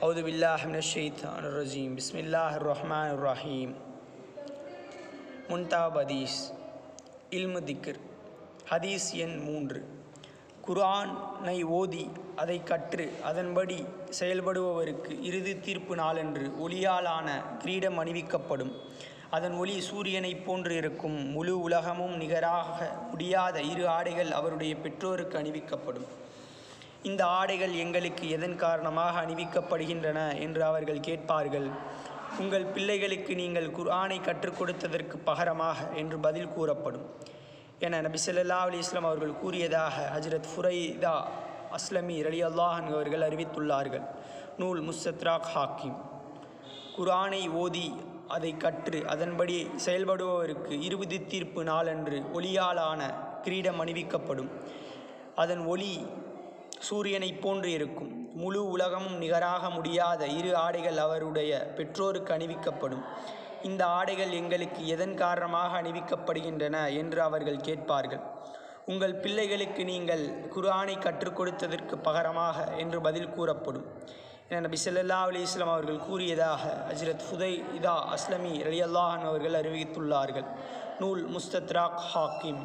أعوذ بالله من الشيطان الرجيم بسم الله الرحمن الرحيم முன்தாப் ஹதீஸ் இல்மு திக்ர் ஹதீஸ் எண் மூன்று குர்ஆனை ஓதி அதை கற்று அதன்படி செயல்படுபவருக்கு இறுதி தீர்ப்பு நாளன்று ஒளியாலான கிரீடம் அணிவிக்கப்படும் அதன் ஒளி சூரியனைப் போன்று இருக்கும் முழு உலகமும் நிகராக முடியாத இரு ஆடைகள் அவருடைய பெற்றோருக்கு அணிவிக்கப்படும் இந்த ஆடைகள் எங்களுக்கு எதன் காரணமாக அணிவிக்கப்படுகின்றன என்று அவர்கள் கேட்பார்கள். உங்கள் பிள்ளைகளுக்கு நீங்கள் குர்ஆனை கற்றுக் கொடுத்ததற்கு பகரமாக என்று பதில் கூறப்படும். என நபி ஸல்லல்லாஹு அலி இஸ்லாம் அவர்கள் கூறியதாக ஹஜரத் ஃபுரைதா அஸ்லமி ரலி அல்லாஹன் அவர்கள் அறிவித்துள்ளார்கள். நூல் முஸ்தத்ராக் ஹாக்கிம். குர்ஆனை ஓதி அதை கற்று அதன்படி செயல்படுபவருக்கு இருபது தீர்ப்பு நாளன்று ஒளியாலான கிரீடம் அணிவிக்கப்படும். அதன் ஒளி சூரியனைப் போன்று இருக்கும். முழு உலகமும் நிகராக முடியாத இரு ஆடைகள் அவருடைய பெற்றோருக்கு அணிவிக்கப்படும். இந்த ஆடைகள் எங்களுக்கு எதன் காரணமாக அணிவிக்கப்படுகின்றன என்று அவர்கள் கேட்பார்கள். உங்கள் பிள்ளைகளுக்கு நீங்கள் குர்ஆனை கற்றுக் கொடுத்ததற்கு பகரமாக என்று பதில் கூறப்படும். என நபி சல்லா அலி இஸ்லாம் அவர்கள் கூறியதாக ஹஜ்ரத் ஃபுதை இதா அஸ்லமி ரலியல்லாஹன் அவர்கள் அறிவித்துள்ளார்கள். நூல் முஸ்தத்ராக் ஹாக்கிம்.